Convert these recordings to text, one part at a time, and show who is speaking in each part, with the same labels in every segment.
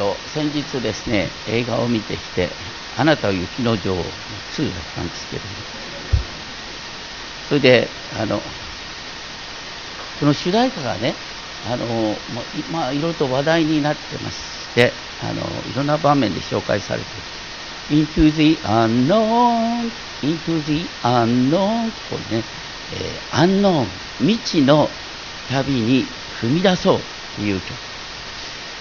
Speaker 1: と先日ですね映画を見てきて「あなたは雪の女王」2だったんですけどもそれであのその主題歌がねあのまあいろいろと話題になってましてあのいろんな場面で紹介されている Into the unknown Into the unknown これね、えー、アンノーン未知の旅に踏み出そうという曲。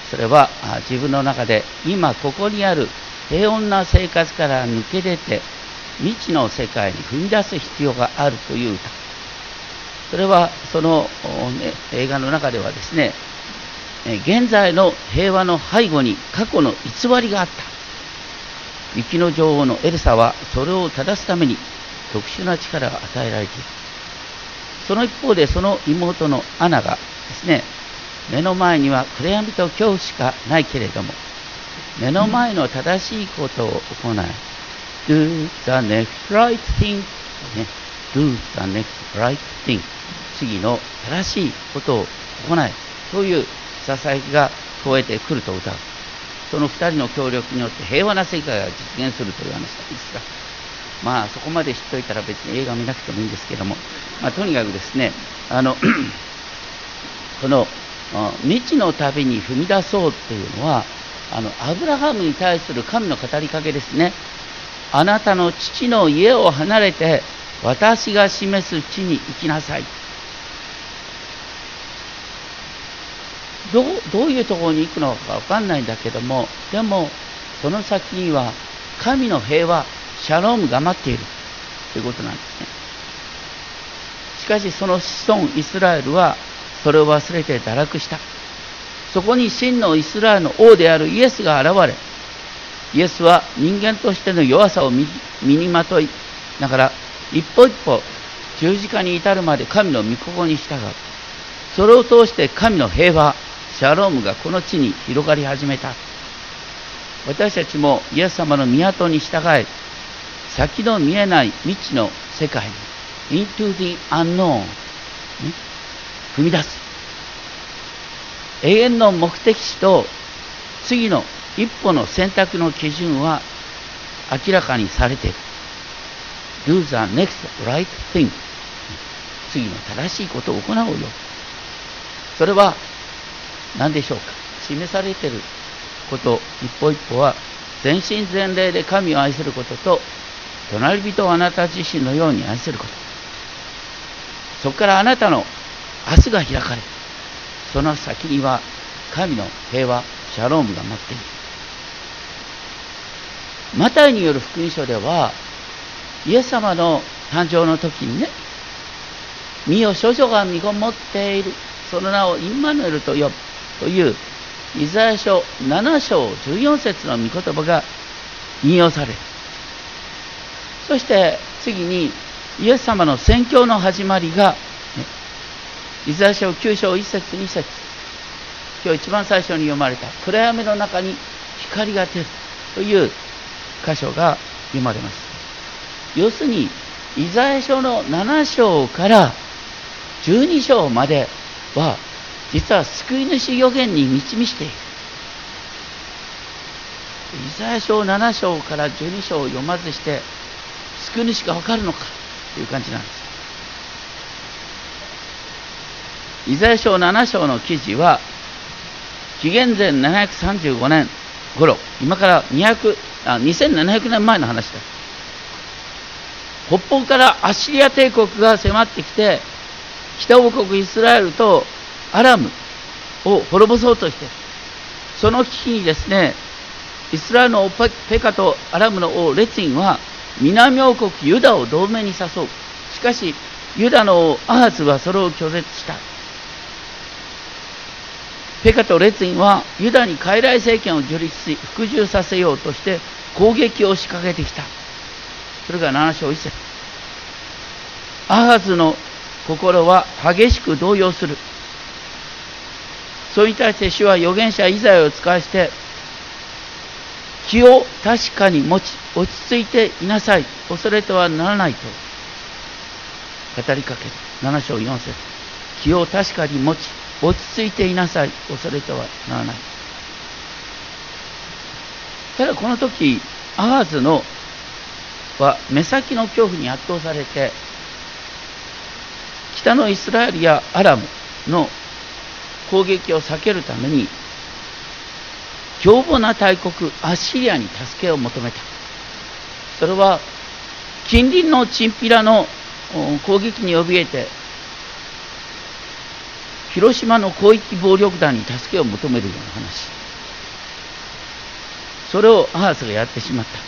Speaker 1: それは自分の中で今ここにある平穏な生活から抜け出て未知の世界に踏み出す必要があるという。歌それはその、ね、映画の中ではですね現在の平和の背後に過去の偽りがあった。雪の女王のエルサはそれを正すために特殊な力が与えられている。その一方でその妹のアナがですね目の前には暗闇と恐怖しかないけれども目の前の正しいことを行い Do the next right thing、ね、Do the next right thing. 次の正しいことを行いというささやきが聞こえてくると歌う。その2人の協力によって平和な世界が実現するという話なんですがまあそこまで知っておいたら別に映画見なくてもいいんですけども、まあ、とにかくですねあの この未知の旅に踏み出そうというのはあのアブラハムに対する神の語りかけですね。あなたの父の家を離れて私が示す地に行きなさい。どどういうところに行くのか分かんないんだけどもでもその先には神の平和シャロームが待っている。ということなんですね。しかしその子孫イスラエルはそれを忘れて堕落した。そこに真のイスラエルの王であるイエスが現れイエスは人間としての弱さを身にまといながら一歩一歩十字架に至るまで神の御心に従う。それを通して神の平和シャロームがこの地に広がり始めた。私たちもイエス様の港に従い先の見えない未知の世界に into the unknown、踏み出す。永遠の目的地と次の一歩の選択の基準は明らかにされている。Do the next right thing. 次の正しいことを行おうよ。それは何でしょうか？示されていること一歩一歩は全身全霊で神を愛することと隣人をあなた自身のように愛すること。そこからあなたの明日が開かれその先には神の平和シャロームが待っている。マタイによる福音書ではイエス様の誕生の時にね身を少女が身ごもっている。その名をインマヌエルと呼ぶ。というイザヤ書7章14節の御言葉が引用される。そして次にイエス様の宣教の始まりが、イザヤ書9章1節2節。今日一番最初に読まれた。暗闇の中に光が出るという箇所が読まれます。要するにイザヤ書の7章から12章までは実は救い主予言に満ち満ちている。イザヤ書7章から12章を読まずして救い主が分かるのかという感じなんです。イザヤ書7章の記事は紀元前735年頃今から200あ2700年前の話だ。北方からアッシリア帝国が迫ってきて北王国イスラエルとアラムを滅ぼそうとしてその危機にですねイスラエルのペカとアラムの王レツィンは南王国ユダを同盟に誘う。しかしユダの王アハズはそれを拒絶した。ペカとレツィンはユダに傀儡政権を樹立し服従させようとして攻撃を仕掛けてきた。それが7章1節。アハズの心は激しく動揺する。それに対して主は預言者イザヤを使わして気を確かに持ち落ち着いていなさい。恐れてはならないと語りかける。7章4節。気を確かに持ち落ち着いていなさい。恐れてはならない。ただこの時アハズのは目先の恐怖に圧倒されて北のイスラエルやアラムの攻撃を避けるために凶暴な大国アッシリアに助けを求めた。それは近隣のチンピラの攻撃に怯えて広島の広域暴力団に助けを求めるような話。それをアハスがやってしまった。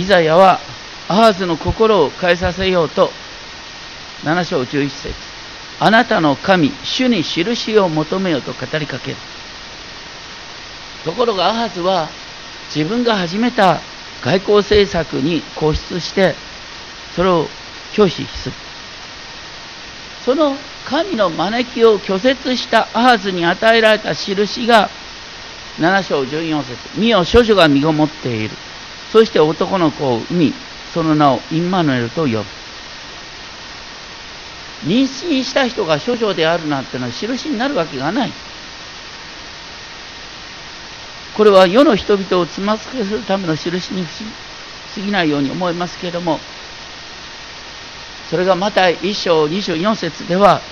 Speaker 1: イザヤはアハズの心を変えさせようと7章11節あなたの神主に印を求めよと語りかける。ところがアハズは自分が始めた外交政策に固執してそれを拒否する。その神の招きを拒絶したアハズに与えられた印が7章14節見よ処女が身ごもっている。そして男の子を産みその名をインマヌエルと呼ぶ。妊娠した人が処女であるなんてのは印になるわけがない。これは世の人々をつまつけするための印に過ぎないように思いますけれどもそれがまた1章24節では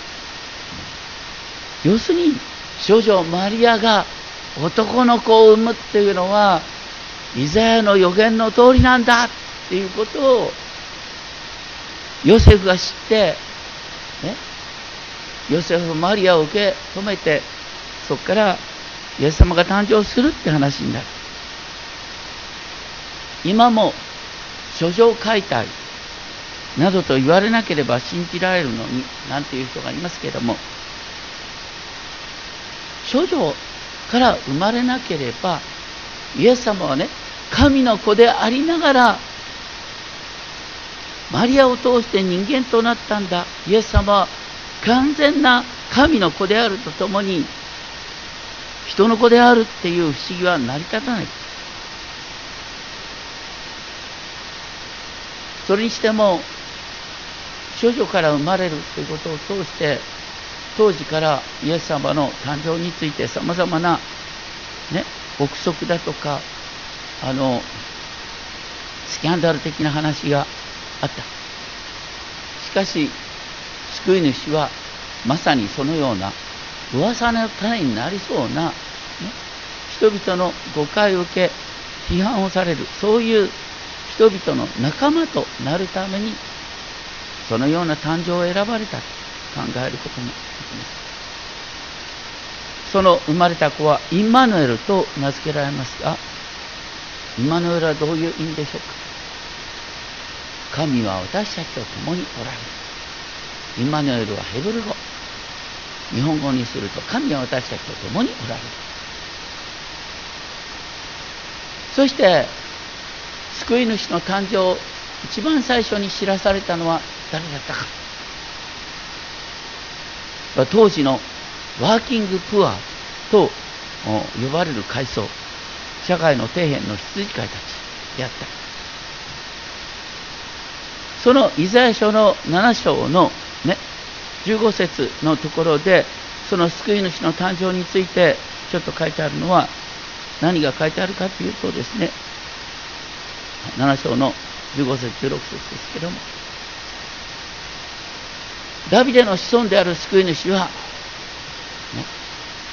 Speaker 1: 要するに少女マリアが男の子を産むっていうのはイザヤの予言の通りなんだっていうことをヨセフが知って、ね、ヨセフマリアを受け止めてそこからイエス様が誕生するって話になる。今も書状解体などと言われなければ信じられるのになんていう人がいますけれども処女から生まれなければイエス様はね神の子でありながらマリアを通して人間となったんだ。イエス様は完全な神の子であるとともに人の子であるっていう不思議は成り立たない。それにしても少女から生まれるということを通して当時からイエス様の誕生についてさまざまな、ね、憶測だとかあのスキャンダル的な話があった。しかし救い主はまさにそのような噂の種になりそうな、ね、人々の誤解を受け批判をされる。そういう人々の仲間となるためにそのような誕生を選ばれたと考えることもできます。その生まれた子はインマヌエルと名付けられますがインマヌエルはどういう意味でしょうか？神は私たちと共におられる。インマヌエルはヘブル語。日本語にすると神は私たちと共におられる。そして救い主の誕生を一番最初に知らされたのは誰だったか。当時のワーキングプアと呼ばれる階層社会の底辺の羊飼いたちであった。そのイザヤ書の7章のね15節のところでその救い主の誕生についてちょっと書いてあるのは何が書いてあるかというとですね7章の15節16節ですけども。ダビデの子孫である救い主は、ね、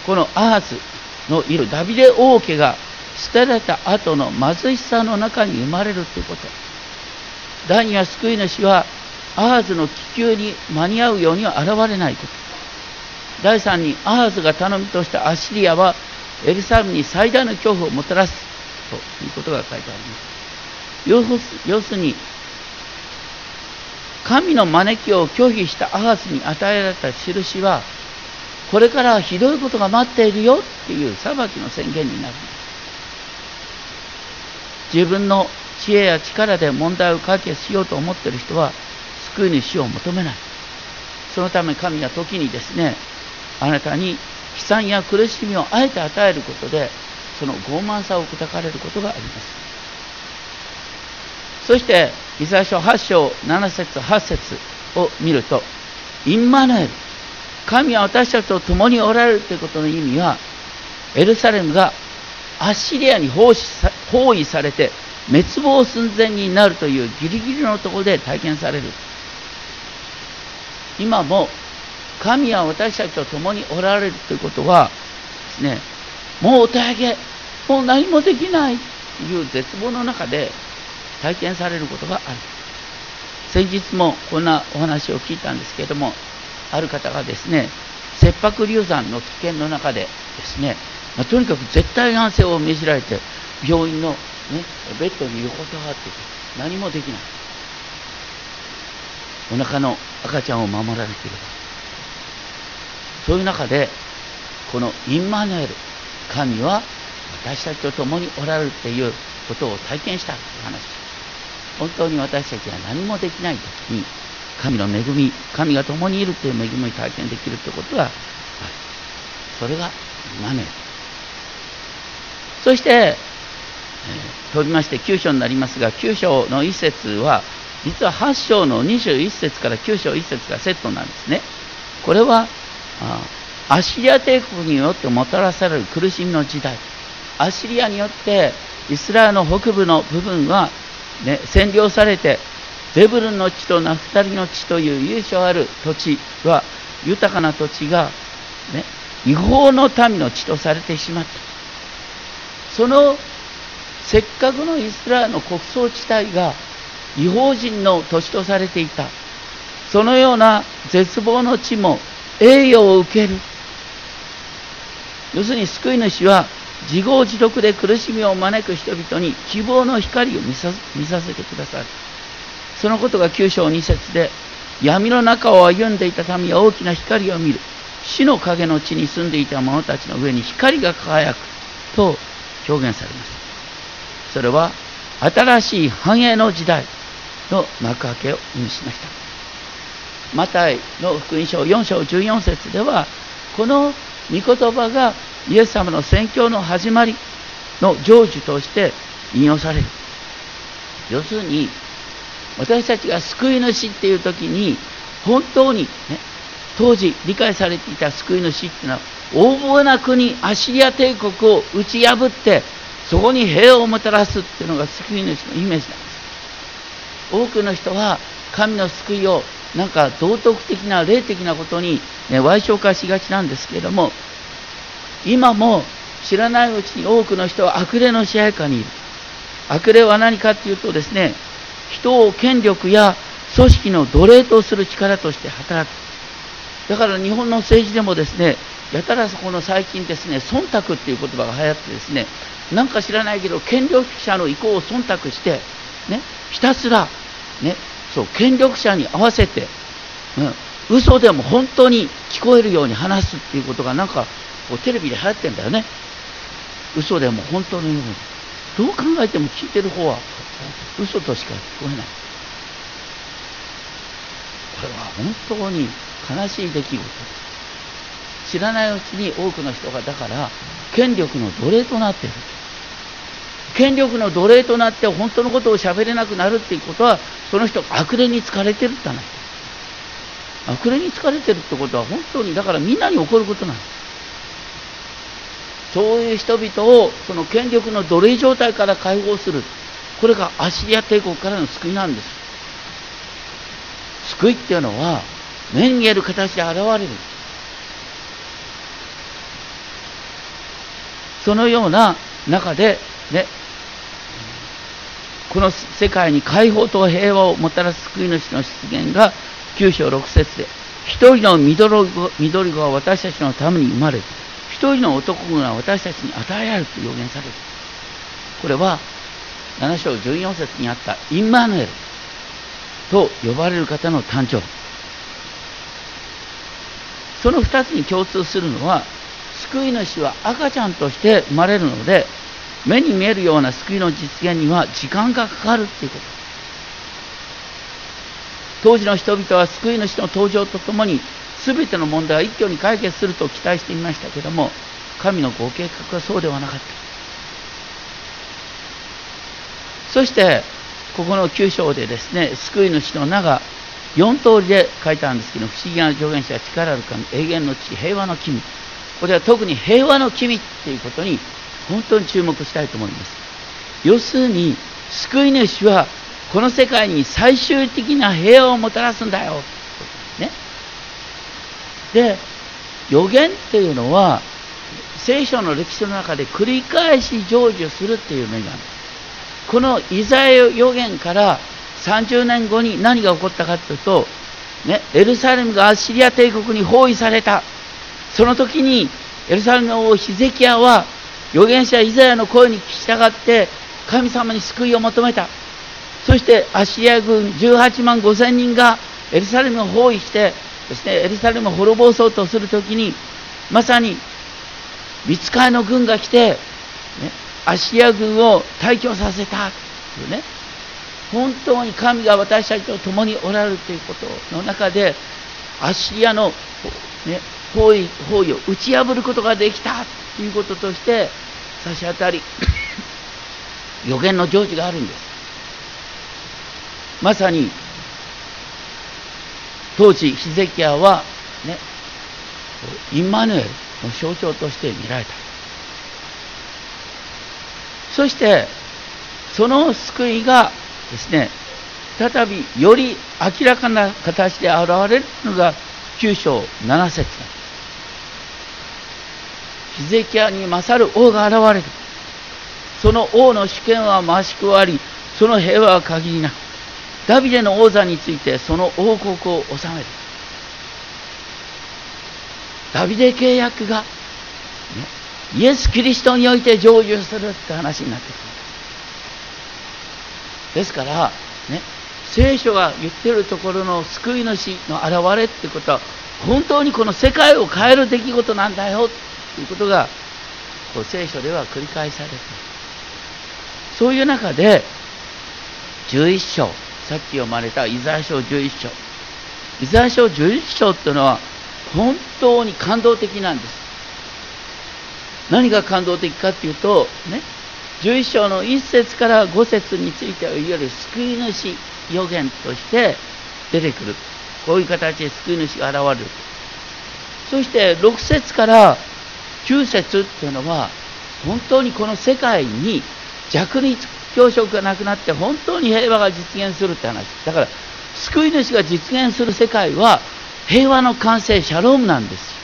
Speaker 1: このアーツのいるダビデ王家が捨てられた後の貧しさの中に生まれるということ。第二は救い主はアーズの気球に間に合うようには現れないこと。第三にアーズが頼みとしたアッシリアはエルサレムに最大の恐怖をもたらすということが書いてあります要するに神の招きを拒否したアハスに与えられた印はこれからはひどいことが待っているよっていう裁きの宣言になる。自分の知恵や力で問題を解決しようと思っている人は救い主を求めない。そのため神は時にですねあなたに悲惨や苦しみをあえて与えることでその傲慢さを砕かれることがあります。そしてイザヤ書8章7節8節を見るとインマヌエル神は私たちと共におられるということの意味はエルサレムがアッシリアに包囲されて滅亡寸前になるというギリギリのところで体験される。今も神は私たちと共におられるということはですねもうお手上げもう何もできないという絶望の中で体験されることがある。先日もこんなお話を聞いたんですけれどもある方がですね切迫流産の危険の中でですね、まあ、とにかく絶対安静を命じられて病院の、ね、ベッドに横たわってて何もできない。お腹の赤ちゃんを守られている。そういう中でこのインマヌエル神は私たちと共におられるっていうことを体験したという話。本当に私たちが何もできない時に神の恵み神が共にいるという恵みを体験できるということがあるそれがマネーそして、えー、飛びまして9章になりますが9章の1節は実は8章の21節から9章1節がセットなんですね。これはアッシリア帝国によってもたらされる苦しみの時代。アッシリアによってイスラエルの北部の部分は、ね、占領されてゼブルンの地とナフタリの地という由緒ある土地は豊かな土地が、ね、違法の民の地とされてしまった。そのせっかくのイスラエルの国葬地帯が違法人の土地とされていた。そのような絶望の地も栄誉を受ける。要するに救い主は自業自得で苦しみを招く人々に希望の光を見させてくださる。そのことが9章2節で闇の中を歩んでいた民は大きな光を見る。死の影の地に住んでいた者たちの上に光が輝くと表現されます。それは新しい繁栄の時代の幕開けを意味しました。マタイの福音書4章14節ではこの御言葉がイエス様の宣教の始まりの成就として引用される。要するに私たちが救い主っていう時に本当に、ね、当時理解されていた救い主っていうのは横暴な国アシリア帝国を打ち破ってそこに平和をもたらすっていうのが救い主のイメージなんです。多くの人は神の救いをなんか道徳的な霊的なことに、ね、歪償化しがちなんですけれども今も知らないうちに多くの人は悪霊の支配下にいる。悪霊は何かっていうとですね人を権力や組織の奴隷とする力として働く。だから日本の政治でもですねやたらこの最近ですね忖度っていう言葉が流行ってですねなんか知らないけど権力者の意向を忖度してねひたすらねそう権力者に合わせて、うん、嘘でも本当に聞こえるように話すっていうことがなんかこうテレビで流行ってんだよね。嘘でも本当のように。どう考えても聞いてる方は嘘としか聞こえない。これは本当に悲しい出来事。知らないうちに多くの人がだから権力の奴隷となっている。権力の奴隷となって本当のことを喋れなくなるっていうことはその人が悪霊に疲れてるって話。悪霊に疲れてるってことは本当にだからみんなに起こることなんです。そういう人々をその権力の奴隷状態から解放する。これがアシリア帝国からの救いなんです。救いっていうのは目に見える形で現れる。そのような中でねこの世界に解放と平和をもたらす救い主の出現が9章6節で一人の緑子は私たちのために生まれ一人の男が私たちに与えられると予言される。これは7章14節にあったインマヌエルと呼ばれる方の誕生。その2つに共通するのは救い主は赤ちゃんとして生まれるので目に見えるような救いの実現には時間がかかるっていうこと。当時の人々は救い主の登場とともに全ての問題は一挙に解決すると期待していましたけども神のご計画はそうではなかったそしてここの9章でですね救い主の名が4通りで書いてあるんですけど不思議な助言者力ある神永遠の地平和の君これは特に平和の君っていうことに本当に注目したいと思います。要するに、救い主はこの世界に最終的な平和をもたらすんだよ。で、予言っていうのは、聖書の歴史の中で繰り返し成就するっていう面がある。このイザヤ予言から30年後に何が起こったかというと、ね、エルサレムがアッシリア帝国に包囲された。その時にエルサレムの王ヒゼキヤは預言者イザヤの声に従って神様に救いを求めた。そしてアッシリア軍18万5千人がエルサレムを包囲してですね、エルサレムを滅ぼそうとするときに、まさに、見つかりの軍が来て、ね、アシリア軍を退去させた。というね、本当に神が私たちと共におられるということの中で、アッシリアの、ね、包囲包囲を打ち破ることができた。ということとして差し当たり予言の成就があるんです。まさに当時ヒゼキヤはねインマヌエルの象徴として見られた。そしてその救いがですね再びより明らかな形で現れるのが9章7節ヒゼキヤに勝る王が現れる。その王の主権は増し加わり、その平和は限りなく、ダビデの王座についてその王国を治める。ダビデ契約が、ね、イエス・キリストにおいて成就するって話になってくる。ですから、ね、聖書が言ってるところの救い主の現れってことは、本当にこの世界を変える出来事なんだよということがこう聖書では繰り返されてそういう中で11章さっき読まれたイザヤ書11章。イザヤ書11章っていうのは本当に感動的なんです。何が感動的かっていうとね11章の1節から5節についてはいわゆる救い主予言として出てくる。こういう形で救い主が現れる。そして6節から9節っていうのは本当にこの世界に弱肉強食がなくなって本当に平和が実現するって話。だから救い主が実現する世界は平和の完成シャロームなんです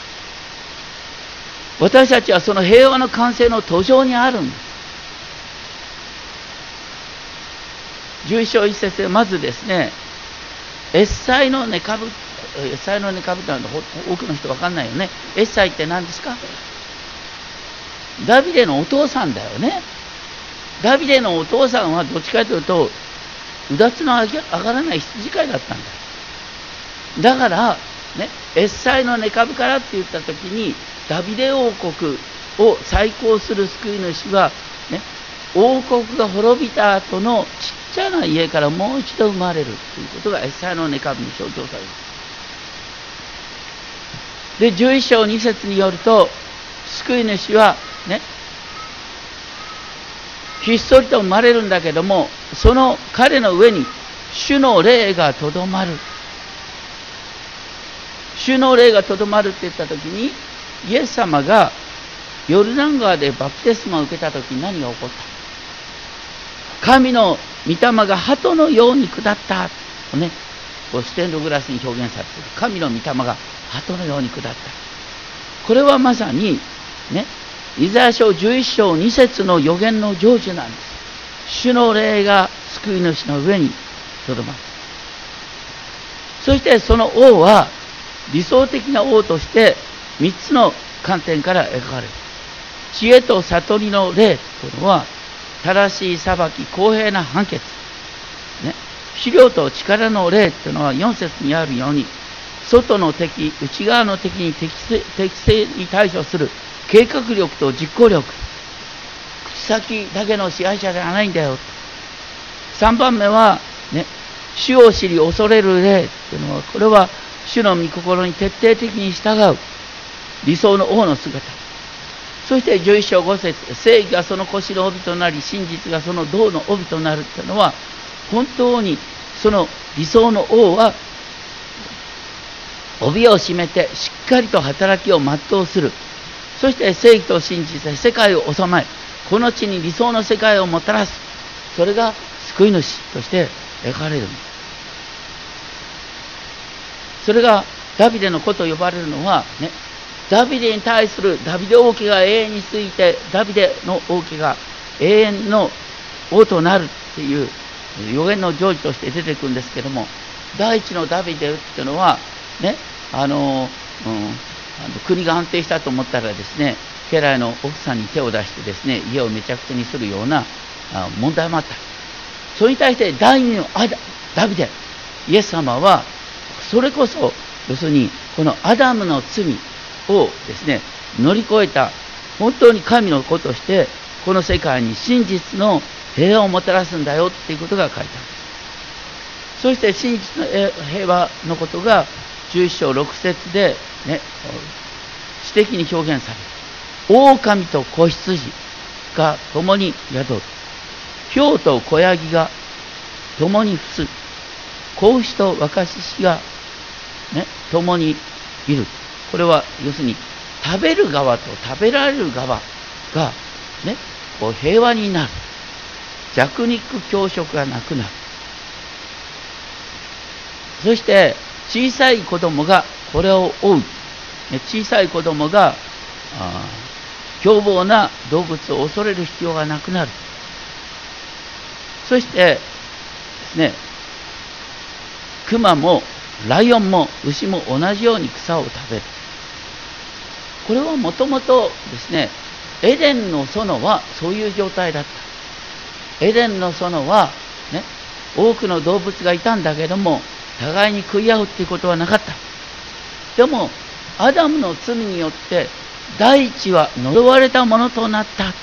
Speaker 1: 私たちはその平和の完成の途上にあるんです。11章1節でまずですねエッサイの根株エッサイの根株ってのは多くの人分かんないよね。エッサイって何ですか？ダビデのお父さんだよね。ダビデのお父さんはどっちかというと、うだつの上がらない羊飼いだったんだ。だから、ね、エッサイの根株からって言った時に、ダビデ王国を再興する救い主は、ね、王国が滅びた後のちっちゃな家からもう一度生まれるということがエッサイの根株に象徴される。で、11章2節によると、救い主はね、ひっそりと生まれるんだけども、その彼の上に主の霊がとどまる。主の霊がとどまるって言ったときに、イエス様がヨルダン川でバプテスマを受けたときに何が起こった？神の御霊が鳩のように下ったとね、こうステンドグラスに表現されている。神の御霊が鳩のように下った。これはまさに、ね、イザヤ書11章2節の予言の成就なんです。主の霊が救い主の上にとどまる。そしてその王は理想的な王として3つの観点から描かれる。知恵と悟りの霊というのは正しい裁き、公平な判決。ね、資料と力の霊というのは4節にあるように外の敵、内側の敵に適正に対処する計画力と実行力。口先だけの支配者ではないんだよ。3番目はね主を知り恐れる霊というのはこれは主の御心に徹底的に従う。理想の王の姿。そして11章5節正義がその腰の帯となり真実がその銅の帯となるというのは本当にその理想の王は帯を締めてしっかりと働きを全うする。そして正義と真実で世界を治めこの地に理想の世界をもたらす。それが救い主として描かれる。それがダビデの子と呼ばれるのは、ね、ダビデに対するダビデ王家が永遠に続いてダビデの王家が永遠の王となるっていう予言の成就として出てくるんですけども第一のダビデっていうのはねあの、うん、あの国が安定したと思ったらですね家来の奥さんに手を出してですね家をめちゃくちゃにするような問題もあった。それに対して第二のアダビデイエス様はそれこそ要するにこのアダムの罪をですね乗り越えた本当に神の子としてこの世界に真実の平和をもたらすんだよっていうことが書いてある。そして真実の平和のことが11章6節でね詩的に表現される。狼と子羊が共に宿る。豹と子ヤギが共に伏す。子牛と若獅子がね共にいる。これは要するに食べる側と食べられる側がねこう平和になる。弱肉強食がなくなる。そして小さい子供がこれを追う、小さい子供が凶暴な動物を恐れる必要がなくなる。そしてですね熊もライオンも牛も同じように草を食べる。これはもともとですねエデンの園はそういう状態だった。エデンの園はね多くの動物がいたんだけども互いに食い合うっていうことはなかった。でもアダムの罪によって大地は呪われたものとなった。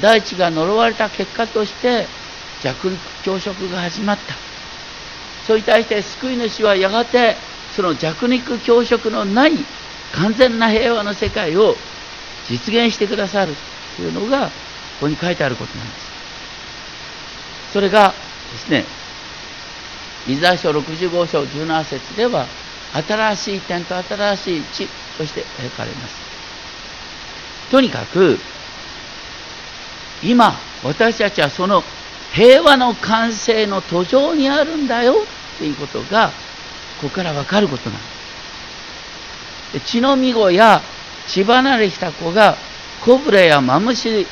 Speaker 1: 大地が呪われた結果として弱肉強食が始まった。それに対して救い主はやがてその弱肉強食のない完全な平和の世界を実現してくださるというのがここに書いてあることなんです。それがですねイザヤ書65章17節では新しい点と新しい地として描かれます。とにかく今私たちはその平和の完成の途上にあるんだよっていうことがここから分かることなんです。血のみ子や血離れした子がコブレやマムシ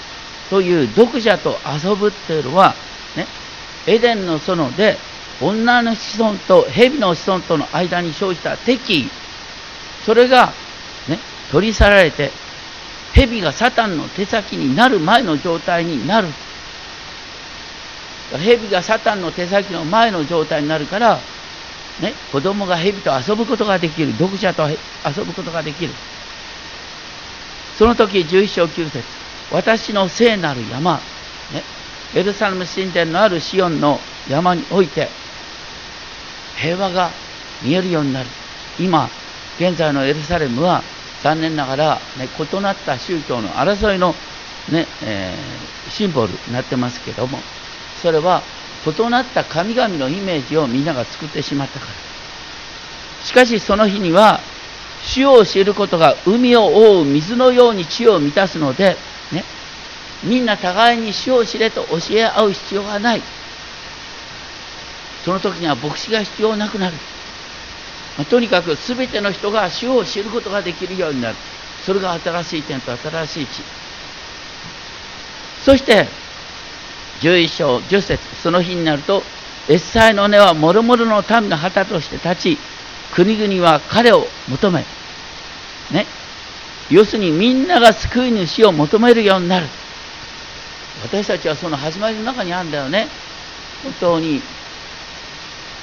Speaker 1: という毒蛇と遊ぶっていうのは、ね、エデンの園で女の子孫と蛇の子孫との間に生じた敵。意それが、ね、取り去られて蛇がサタンの手先になる前の状態になる。蛇がサタンの手先の前の状態になるから、ね、子供が蛇と遊ぶことができる。読者と遊ぶことができる。その時11章9節。私の聖なる山、ね、エルサレム神殿のあるシオンの山において平和が見えるようになる。今現在のエルサレムは残念ながら、ね、異なった宗教の争いの、ねえー、シンボルになってますけどもそれは異なった神々のイメージをみんなが作ってしまったから。しかしその日には主を知ることが海を覆う水のように地を満たすので、ね、みんな互いに主を知れと教え合う必要がない。その時には牧師が必要なくなる、まあ、とにかく全ての人が主を知ることができるようになる。それが新しい点と新しい地。そして11章10節その日になるとエッサイの根は諸々の民の旗として立ち国々は彼を求めね。要するにみんなが救い主を求めるようになる。私たちはその始まりの中にあるんだよね。本当に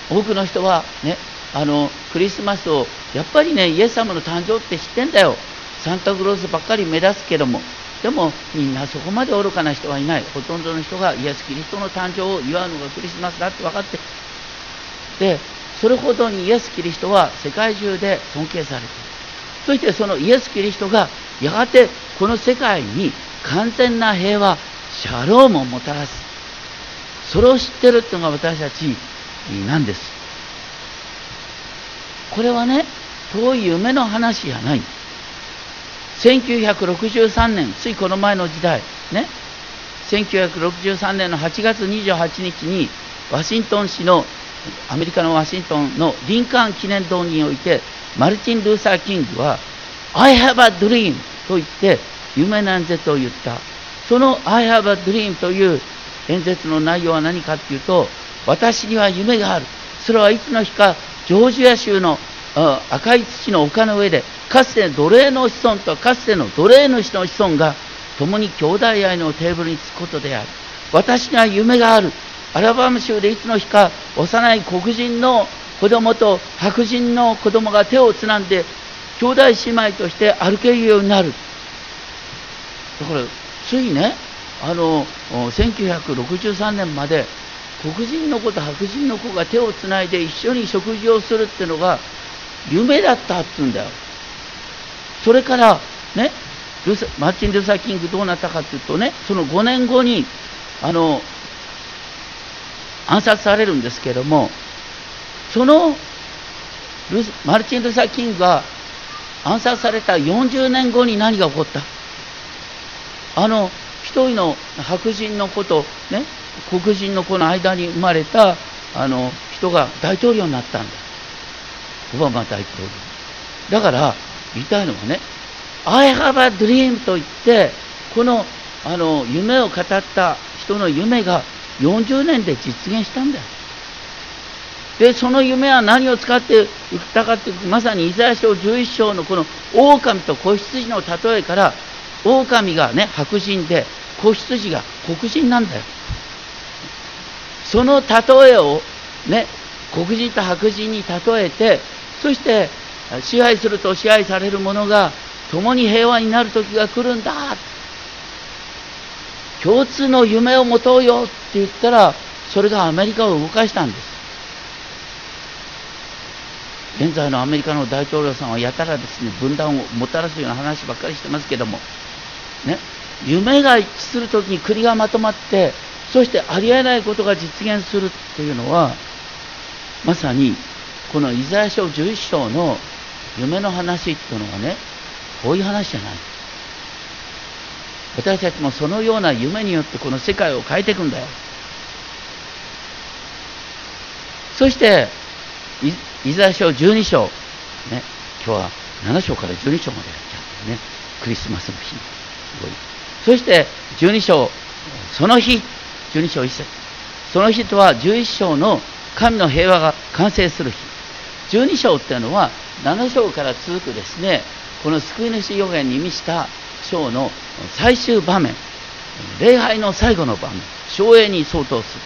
Speaker 1: 多くの人はねあのクリスマスをやっぱりねイエス様の誕生って知ってんだよ。サンタクロースばっかり目立つけども。でもみんなそこまで愚かな人はいない。ほとんどの人がイエス・キリストの誕生を祝うのがクリスマスだって分かって。でそれほどにイエス・キリストは世界中で尊敬されてる。そしてそのイエス・キリストがやがてこの世界に完全な平和シャロームをもたらす。それを知ってるっていうのが私たちなんです。これはね遠い夢の話じゃない。1963年ついこの前の時代ね、1963年の8月28日にワシントン市のアメリカのワシントンのリンカーン記念堂においてマルチン・ルーサー・キングは I have a dream と言って夢の演説を言った。その I have a dream という演説の内容は何かというと私には夢がある。それはいつの日かジョージア州の赤い土の丘の上でかつて奴隷の子孫とかつての奴隷主の子孫が共に兄弟愛のテーブルにつくことである。私には夢がある。アラバム州でいつの日か幼い黒人の子供と白人の子供が手をつなんで兄弟姉妹として歩けるようになる。だからついねあの1963年まで黒人の子と白人の子が手をつないで一緒に食事をするっていうのが夢だったって言うんだよ。それからねマーチン・ルサー・キングどうなったかっていうとねその5年後にあの暗殺されるんですけどもそのマルチン・ルサー・キングが暗殺された40年後に何が起こった？あの一人の白人の子と、ね、黒人の子の間に生まれたあの人が大統領になったんだ。オバマ大統領。だから言いたいのはね I have a dream と言ってこのあの夢を語った人の夢が40年で実現したんだよ。でその夢は何を使って言ったかっていうとまさにイザヤ書11章のこの狼と子羊の例えから狼がね白人で子羊が黒人なんだよ。その例えをね黒人と白人に例えてそして支配すると支配される者が共に平和になる時が来るんだ。共通の夢を持とうよって言ったらそれがアメリカを動かしたんです。現在のアメリカの大統領さんはやたらですね分断をもたらすような話ばっかりしてますけども、ね、夢が一致するときに国がまとまってそしてありえないことが実現するっていうのはまさにこのイザヤ書11章の夢の話っていうのはねこういう話じゃない。私たちもそのような夢によってこの世界を変えていくんだよ。そしてイザヤ書12章、ね、今日は7章から12章までやっちゃうね、クリスマスの日。すごい。そして12章、その日、12章1節その日とは11章の神の平和が完成する日。12章っていうのは7章から続くですね、この救い主予言に満ちた章の最終場面、礼拝の最後の場面、省営に相当する。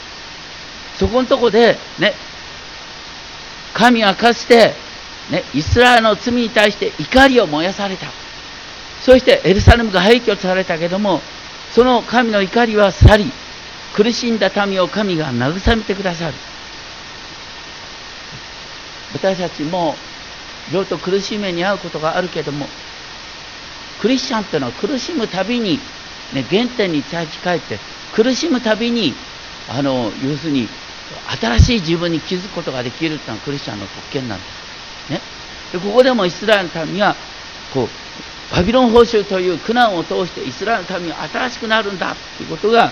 Speaker 1: そこのとこで、ね、神はかつて、ね、イスラエルの罪に対して怒りを燃やされた。そしてエルサレムが廃墟されたけども、その神の怒りは去り、苦しんだ民を神が慰めてくださる。私たちもいろいろと苦しい目に遭うことがあるけども、クリスチャンっていうのは苦しむたびに、ね、原点に立ち返って、苦しむたびに、あの、要するに、新しい自分に気づくことができるっていうのはクリスチャンの特権なんです。ね、でここでもイスラエルの民はこうバビロン報酬という苦難を通してイスラエルの民は新しくなるんだということが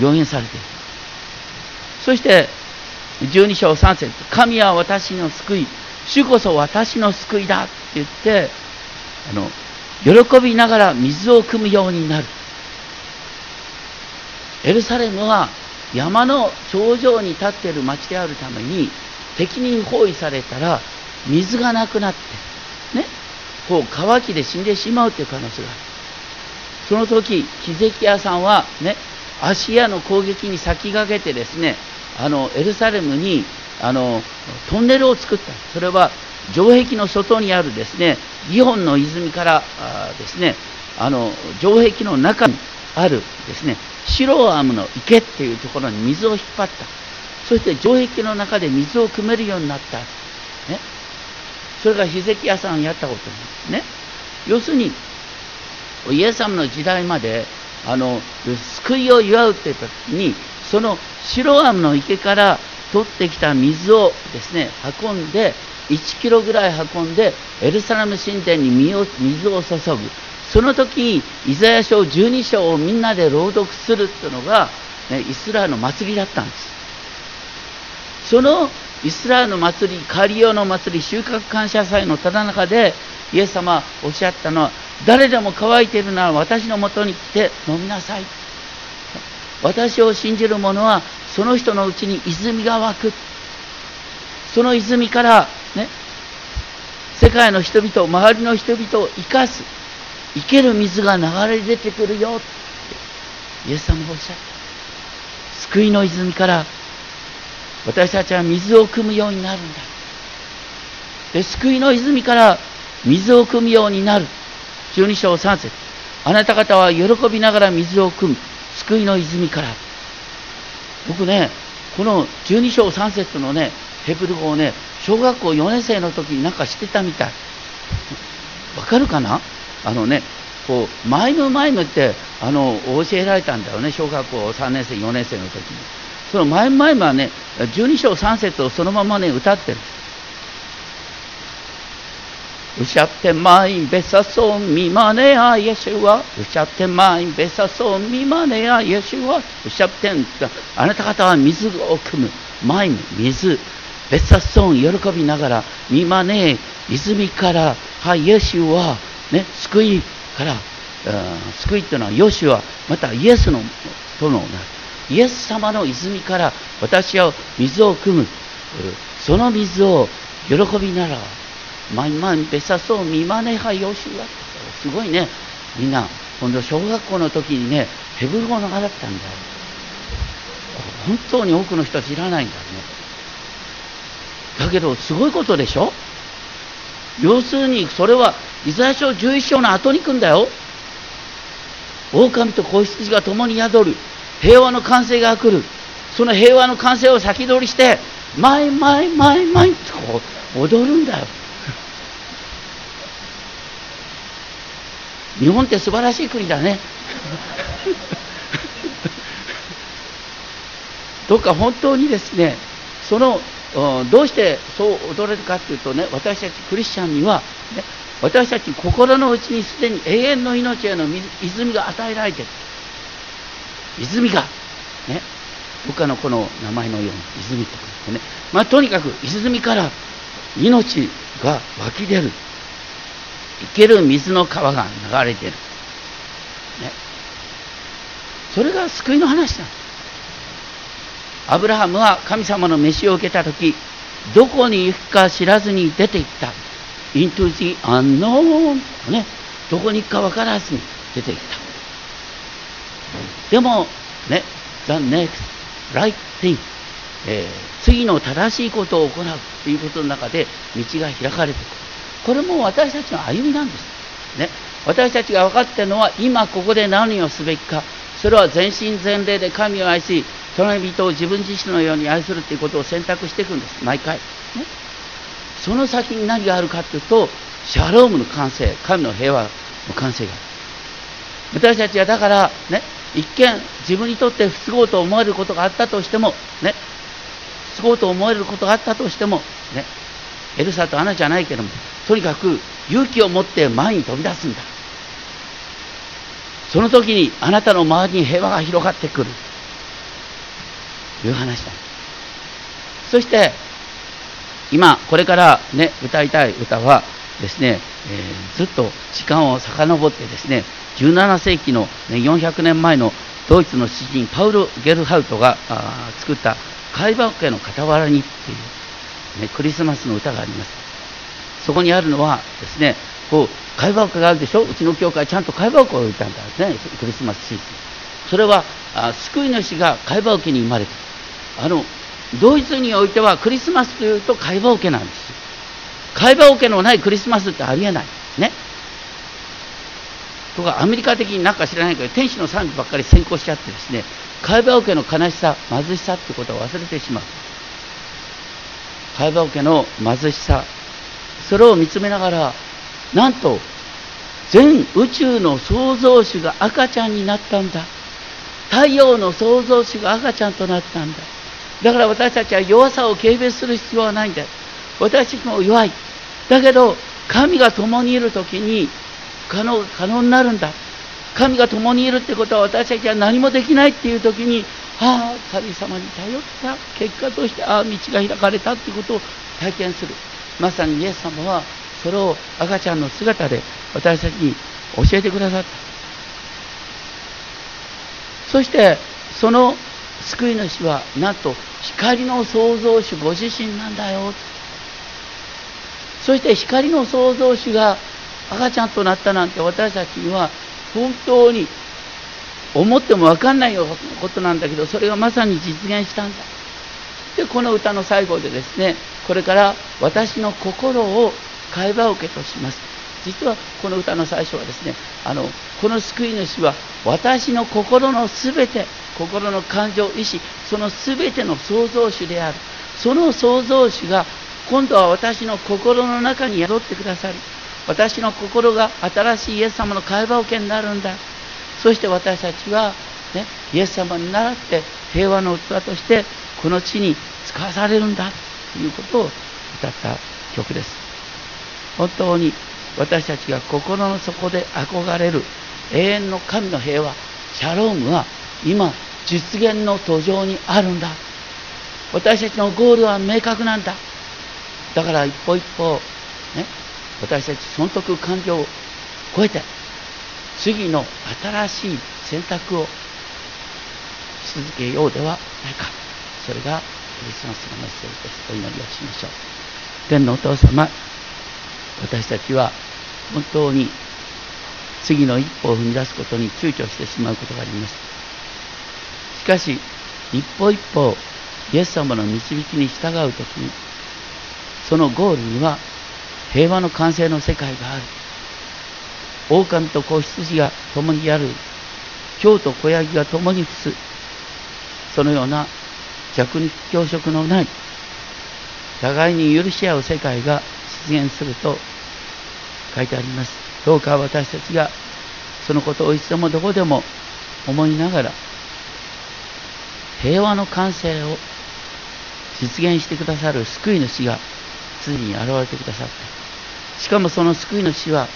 Speaker 1: 予言されている。そして12章3節神は私の救い主こそ私の救いだって言ってあの喜びながら水を汲むようになる。エルサレムは山の頂上に立っている町であるために敵に包囲されたら水がなくなってねこう乾きで死んでしまうという可能性がある。その時ヒゼキヤさんはねアシアの攻撃に先駆けてですねあのエルサレムにあのトンネルを作った。それは城壁の外にあるですねギホンの泉からあですねあの城壁の中にあるですねシロアムの池っていうところに水を引っ張った。そして城壁の中で水を汲めるようになった、ね、それがヒゼキヤさんやったことなんですね。要するにイエス様の時代まであの救いを祝うって言った時にそのシロアムの池から取ってきた水をですね運んで1キロぐらい運んでエルサレム神殿に水を注ぐ。その時イザヤ書12章をみんなで朗読するっていうのが、ね、イスラエルの祭りだったんです。そのイスラエルの祭りカリオの祭り収穫感謝祭のただ中でイエス様おっしゃったのは誰でも乾いているなら私のもとに来て飲みなさい。私を信じる者はその人のうちに泉が湧く。その泉からね世界の人々周りの人々を生かす。生ける水が流れ出てくるよ。ってイエス様がおっしゃった。救いの泉から私たちは水を汲むようになるんだ。で救いの泉から水を汲むようになる。12章3節あなた方は喜びながら水を汲む。救いの泉から。僕ねこの12章3節のねヘブル語をね小学校4年生の時になんか知ってたみたい。わかるかな？あのねこうマイムマイムってあの教えられたんだよね小学校3年生4年生の時に。そのマイムマイムはね12章3節をそのままね歌ってる。うしゃってまいべさそうみまねあイエシュワうしゃってまいべさそうみまねあイエシュワうしゃってんってあなた方は水を汲むまいむ水べさそう喜びながらみまねえ泉からはイエシュね救いから、救いっていうのはよしュワまたイエスのとのなイエス様の泉から私は水を汲む。その水を喜びならまんまんべさそう見まねはよしは。すごいね。みんな今度小学校の時にねヘブル語を習ったんだよ。本当に多くの人は知らないんだね。だけどすごいことでしょ？要するにそれはイザヤ書11章の後に来んだよ。狼と子羊が共に宿る。平和の完成が来る。その平和の完成を先取りしてマイマイマイマイとこう踊るんだよ。日本って素晴らしい国だね。どうか本当にですねそのどうしてそう踊れるかというとね私たちクリスチャンには、ね、私たち心の内にすでに永遠の命への泉が与えられてる。泉がねどっかのこの名前のように泉とかね。まあとにかく泉から命が湧き出る。生ける水の川が流れてる。ね。それが救いの話だ。アブラハムは神様の飯を受けた時どこに行くか知らずに出て行った。into the unknown ね。どこに行くか分からずに出て行った。でも、ね、the next right thing、えー、次の正しいことを行うということの中で道が開かれてくる。これも私たちの歩みなんです。ね、私たちが分かっているのは今ここで何をすべきか。それは全身全霊で神を愛し隣人を自分自身のように愛するということを選択していくんです。毎回、ね、その先に何があるかというとシャロームの完成。神の平和の完成が。私たちはだからね一見自分にとって不都合と思えることがあったとしてもね。不都合と思えることがあったとしてもね。エルサとアナじゃないけどもとにかく勇気を持って前に飛び出すんだ。その時にあなたの周りに平和が広がってくる。という話だ。そして今これからね歌いたい歌はですね、えー、ずっと時間を遡ってですね17世紀の、ね、400年前のドイツの詩人パウロ・ゲルハウトが作った「海馬家の傍らに」っていうね、クリスマスの歌があります。そこにあるのはですね、こう、会話があるでしょ？うちの教会ちゃんと会話を置いたんだね、クリスマスシーズン。それは、あ救い主が会話受けに生まれた。あの、ドイツにおいてはクリスマスというと会話受けなんですよ。会話受けのないクリスマスってありえない。ね。とか、アメリカ的になんか知らないけど、天使の賛美ばっかり先行しちゃってですね、会話受けの悲しさ、貧しさってことを忘れてしまう。会話受けの貧しさそれを見つめながらなんと全宇宙の創造主が赤ちゃんになったんだ。太陽の創造主が赤ちゃんとなったんだ。だから私たちは弱さを軽蔑する必要はないんだ。私たちも弱い。だけど神が共にいる時に可能可能になるんだ。神が共にいるってことは私たちは何もできないっていう時にああ神様に頼った。結果としてああ道が開かれたってことを体験する。まさにイエス様はそれを赤ちゃんの姿で私たちに教えてくださった。そしてその救い主はなんと光の創造主ご自身なんだよ。そして光の創造主が赤ちゃんとなったなんて私たちには本当に思っても分かんないようなことなんだけどそれがまさに実現したんだ。でこの歌の最後でですねこれから私の心を会話受けとします。実はこの歌の最初はですねあのこの救い主は私の心のすべて心の感情意志そのすべての創造主である。その創造主が今度は私の心の中に宿ってくださり私の心が新しいイエス様の会話受けになるんだ。そして私たちは、ね、イエス様に倣って平和の器としてこの地に使わされるんだ。いうことを歌った曲です。本当に私たちが心の底で憧れる永遠の神の平和シャロームは今実現の途上にあるんだ。私たちのゴールは明確なんだ。だから一歩一歩ね私たち損得感情を超えて次の新しい選択をし続けようではないか。それがクリスマスのメッセージですお祈りをしましょう。天のお父様私たちは本当に次の一歩を踏み出すことに躊躇してしまうことがあります。しかし一歩一歩イエス様の導きに従う時にそのゴールには平和の完成の世界がある。狼と子羊が共にやる蝶と子ヤギが共に伏すそのような弱肉強食のない互いに許し合う世界が実現すると書いてあります。どうか私たちがそのことをいつでもどこでも思いながら平和の完成を実現してくださる救い主がついに現れてくださったしかもその救い主は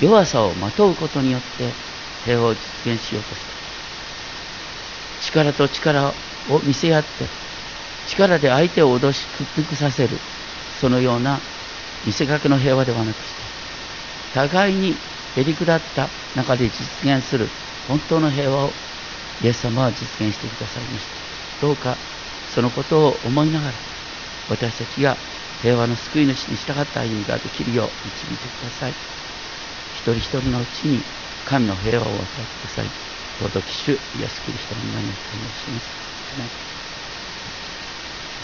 Speaker 1: 弱さをまとうことによって平和を実現しようとした力と力を見せ合って力で相手を脅し屈服させるそのような見せかけの平和ではなくして互いにへり下った中で実現する本当の平和をイエス様は実現してくださいました。どうかそのことを思いながら私たちが平和の救い主に従った歩みができるよう導いてください。一人一人のうちに神の平和を与えてください。尊き主イエスキリストの名にお願いします。 นะ